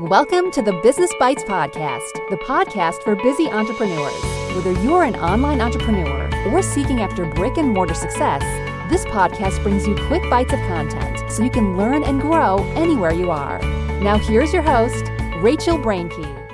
Welcome to the Business Bites Podcast, the podcast for busy entrepreneurs. Whether you're an online entrepreneur or seeking after brick and mortar success, this podcast brings you quick bites of content so you can learn and grow anywhere you are. Now, here's your host, Rachel Brenke.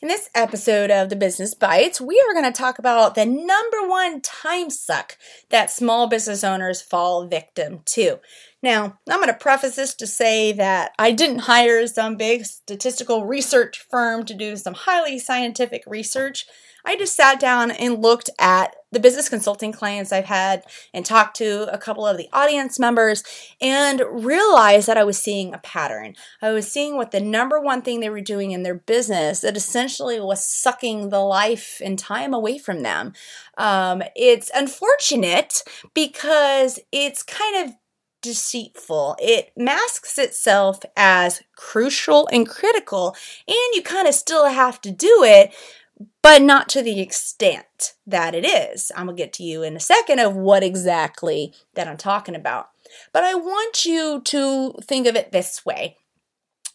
In this episode of the Business Bites, we are going to talk about the number one time suck that small business owners fall victim to. Now, I'm going to preface this to say that I didn't hire some big statistical research firm to do some highly scientific research. I just sat down and looked at the business consulting clients I've had and talked to a couple of the audience members and realized that I was seeing a pattern. I was seeing what the number one thing they were doing in their business that essentially was sucking the life and time away from them. Um, it's unfortunate because it's kind of deceitful. It masks itself as crucial and critical, and you kind of still have to do it, but not to the extent that it is. I'm going to get to you in a second of what exactly that I'm talking about. But I want you to think of it this way.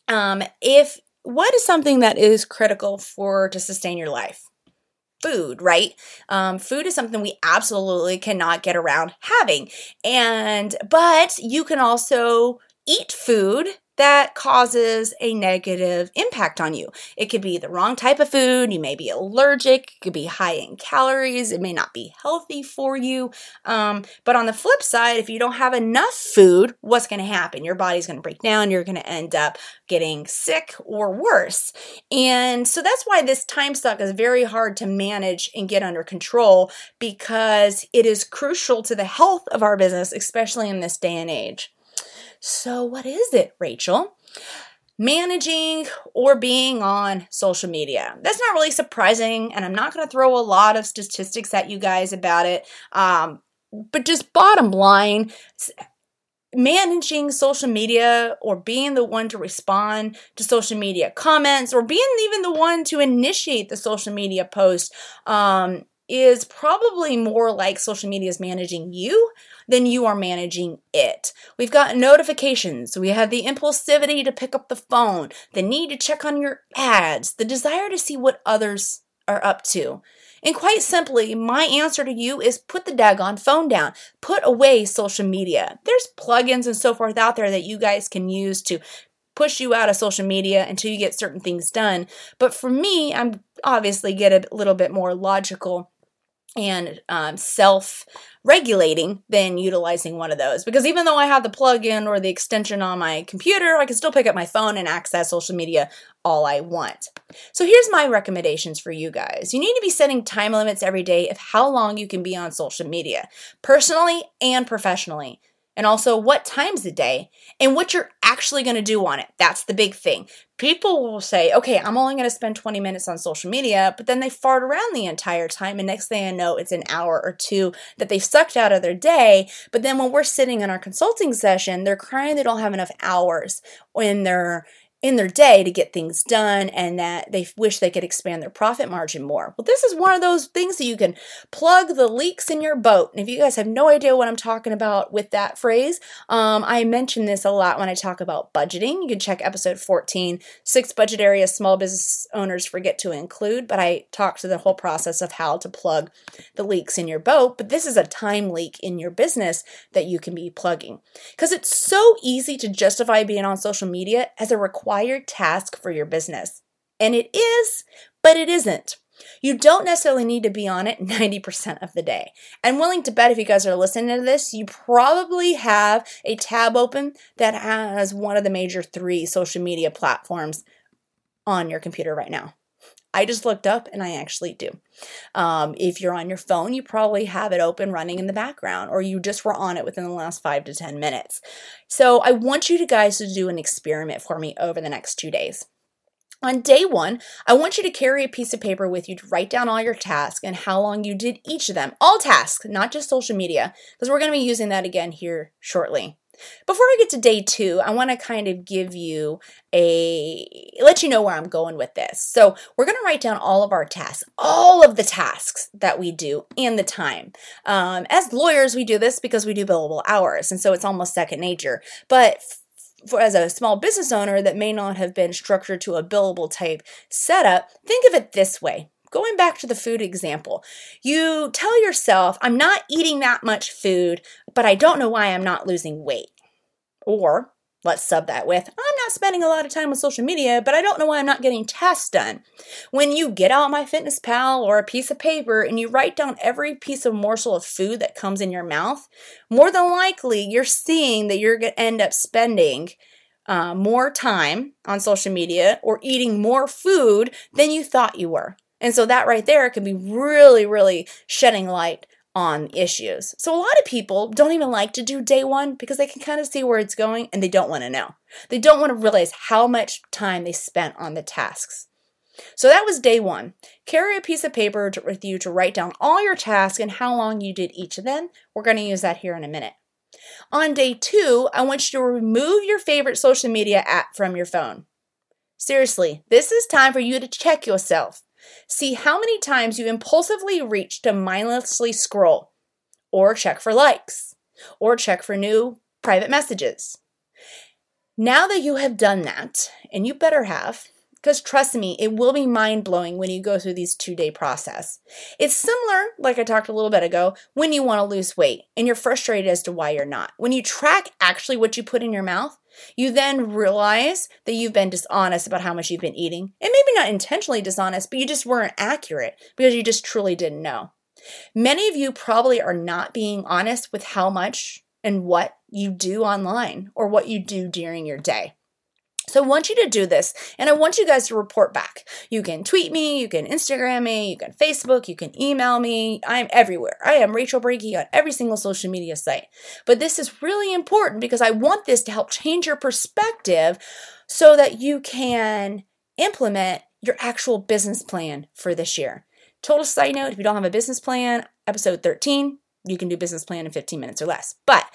Um, if what is something that is critical for to sustain your life? Food, right? Um, food is something we absolutely cannot get around having. And, but you can also eat food that causes a negative impact on you. It could be the wrong type of food, you may be allergic, it could be high in calories, it may not be healthy for you. Um, but on the flip side, if you don't have enough food, what's going to happen? Your body's going to break down, you're going to end up getting sick or worse. And so that's why this time suck is very hard to manage and get under control because it is crucial to the health of our business, especially in this day and age. So, what is it, Rachel? Managing or being on social media. That's not really surprising, and I'm not going to throw a lot of statistics at you guys about it. Um, but just bottom line, managing social media or being the one to respond to social media comments or being even the one to initiate the social media post um, is probably more like social media is managing you than you are managing it. We've got notifications, we have the impulsivity to pick up the phone, the need to check on your ads, the desire to see what others are up to. And quite simply, my answer to you is put the daggone phone down. Put away social media. There's plugins and so forth out there that you guys can use to push you out of social media until you get certain things done. But for me, I'm obviously get a little bit more logical and um, self regulating than utilizing one of those. Because even though I have the plugin or the extension on my computer, I can still pick up my phone and access social media all I want. So here's my recommendations for you guys. You need to be setting time limits every day of how long you can be on social media, personally and professionally and also what times a day and what you're actually going to do on it. That's the big thing. People will say, okay, I'm only going to spend 20 minutes on social media, but then they fart around the entire time. And next thing I know, it's an hour or two that they've sucked out of their day. But then when we're sitting in our consulting session, they're crying they don't have enough hours when they're in their day to get things done and that they wish they could expand their profit margin more. Well, this is one of those things that you can plug the leaks in your boat. And if you guys have no idea what I'm talking about with that phrase, um, I mention this a lot when I talk about budgeting. You can check episode 14, six budget areas small business owners forget to include, but I talk to the whole process of how to plug the leaks in your boat. But this is a time leak in your business that you can be plugging because it's so easy to justify being on social media as a requirement required task for your business. And it is, but it isn't. You don't necessarily need to be on it 90% of the day. I'm willing to bet if you guys are listening to this, you probably have a tab open that has one of the major three social media platforms on your computer right now. I just looked up and I actually do. Um, if you're on your phone, you probably have it open running in the background, or you just were on it within the last five to 10 minutes. So I want you to guys to do an experiment for me over the next two days. On day one, I want you to carry a piece of paper with you to write down all your tasks and how long you did each of them. All tasks, not just social media, because we're going to be using that again here shortly. Before I get to day two, I want to kind of give you a let you know where I'm going with this. So, we're going to write down all of our tasks, all of the tasks that we do, and the time. Um, as lawyers, we do this because we do billable hours, and so it's almost second nature. But for as a small business owner that may not have been structured to a billable type setup, think of it this way. Going back to the food example, you tell yourself, I'm not eating that much food, but I don't know why I'm not losing weight. Or let's sub that with, I'm not spending a lot of time on social media, but I don't know why I'm not getting tasks done. When you get out MyFitnessPal or a piece of paper and you write down every piece of morsel of food that comes in your mouth, more than likely you're seeing that you're going to end up spending uh, more time on social media or eating more food than you thought you were. And so that right there can be really, really shedding light on issues. So a lot of people don't even like to do day one because they can kind of see where it's going and they don't want to know. They don't want to realize how much time they spent on the tasks. So that was day one. Carry a piece of paper to, with you to write down all your tasks and how long you did each of them. We're going to use that here in a minute. On day two, I want you to remove your favorite social media app from your phone. Seriously, this is time for you to check yourself. See how many times you impulsively reach to mindlessly scroll, or check for likes, or check for new private messages. Now that you have done that, and you better have, because trust me, it will be mind blowing when you go through these two day process. It's similar, like I talked a little bit ago, when you want to lose weight and you're frustrated as to why you're not. When you track actually what you put in your mouth, you then realize that you've been dishonest about how much you've been eating. And maybe not intentionally dishonest, but you just weren't accurate because you just truly didn't know. Many of you probably are not being honest with how much and what you do online or what you do during your day. So I want you to do this and I want you guys to report back. You can tweet me, you can Instagram me, you can Facebook, you can email me. I'm everywhere. I am Rachel Brenke on every single social media site. But this is really important because I want this to help change your perspective so that you can implement your actual business plan for this year. Total side note if you don't have a business plan, episode 13, you can do business plan in 15 minutes or less. But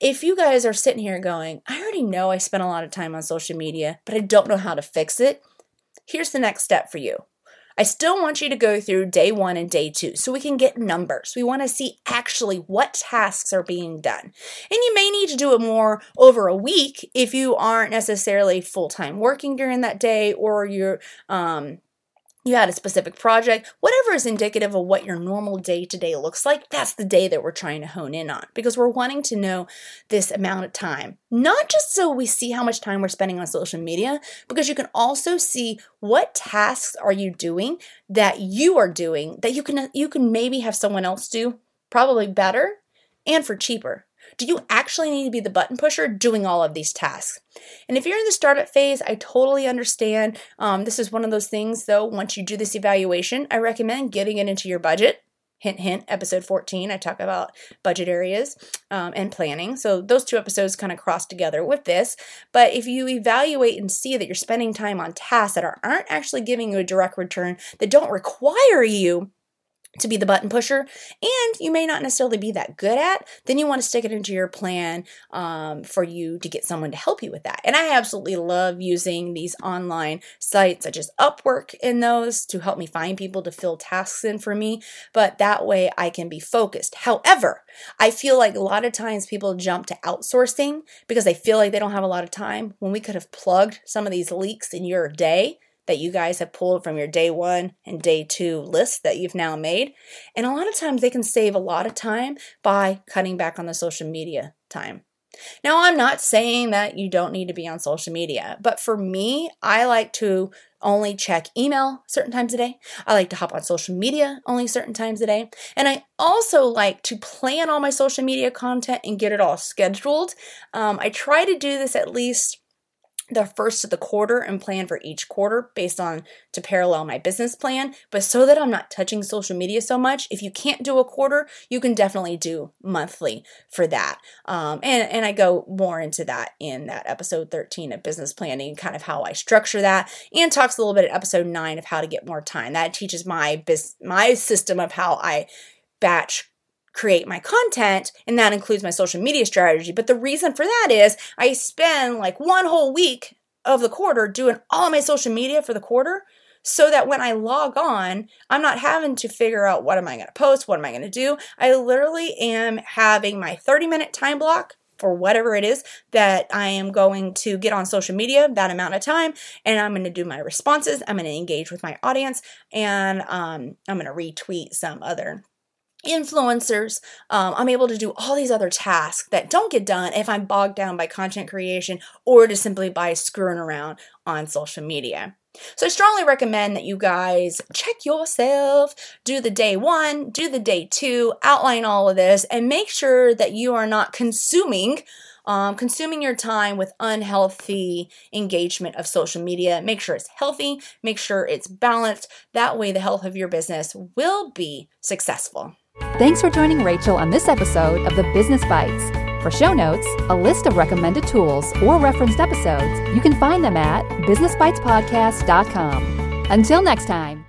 if you guys are sitting here going, I already know I spent a lot of time on social media, but I don't know how to fix it, here's the next step for you. I still want you to go through day one and day two so we can get numbers. We want to see actually what tasks are being done. And you may need to do it more over a week if you aren't necessarily full time working during that day or you're um, you had a specific project, whatever is indicative of what your normal day to day looks like, that's the day that we're trying to hone in on because we're wanting to know this amount of time. Not just so we see how much time we're spending on social media, because you can also see what tasks are you doing that you are doing that you can you can maybe have someone else do probably better and for cheaper. Do you actually need to be the button pusher doing all of these tasks? And if you're in the startup phase, I totally understand. Um, this is one of those things, though, once you do this evaluation, I recommend getting it into your budget. Hint, hint, episode 14, I talk about budget areas um, and planning. So those two episodes kind of cross together with this. But if you evaluate and see that you're spending time on tasks that are, aren't actually giving you a direct return, that don't require you to be the button pusher and you may not necessarily be that good at then you want to stick it into your plan um, for you to get someone to help you with that. And i absolutely love using these online sites such as Upwork in those to help me find people to fill tasks in for me but that way i can be focused. However i feel like a lot of times people jump to outsourcing because they feel like they don't have a lot of time when we could have plugged some of these leaks in your day that you guys have pulled from your day one and day two list that you've now made. And a lot of times they can save a lot of time by cutting back on the social media time. Now, I'm not saying that you don't need to be on social media, but for me, I like to only check email certain times a day. I like to hop on social media only certain times a day. And I also like to plan all my social media content and get it all scheduled. Um, I try to do this at least the first of the quarter and plan for each quarter based on to parallel my business plan. But so that I'm not touching social media so much, if you can't do a quarter, you can definitely do monthly for that. Um, and, and I go more into that in that episode 13 of business planning, kind of how I structure that, and talks a little bit at episode nine of how to get more time. That teaches my bis- my system of how I batch create my content, and that includes my social media strategy. But the reason for that is I spend like one whole week of the quarter doing all my social media for the quarter so that when I log on, I'm not having to figure out what am I going to post, what am I going to do. I literally am having my 30 minute time block for whatever it is that I am going to get on social media that amount of time, and I'm going to do my responses. I'm going to engage with my audience, and um, I'm going to retweet some other influencers. Um, I'm able to do all these other tasks that don't get done if I'm bogged down by content creation or just simply by screwing around on social media. So I strongly recommend that you guys check yourself, do the day one, do the day two, outline all of this, and make sure that you are not consuming. Um, consuming your time with unhealthy engagement of social media. Make sure it's healthy, make sure it's balanced. That way, the health of your business will be successful. Thanks for joining Rachel on this episode of the Business Bites. For show notes, a list of recommended tools, or referenced episodes, you can find them at businessbitespodcast.com. Until next time.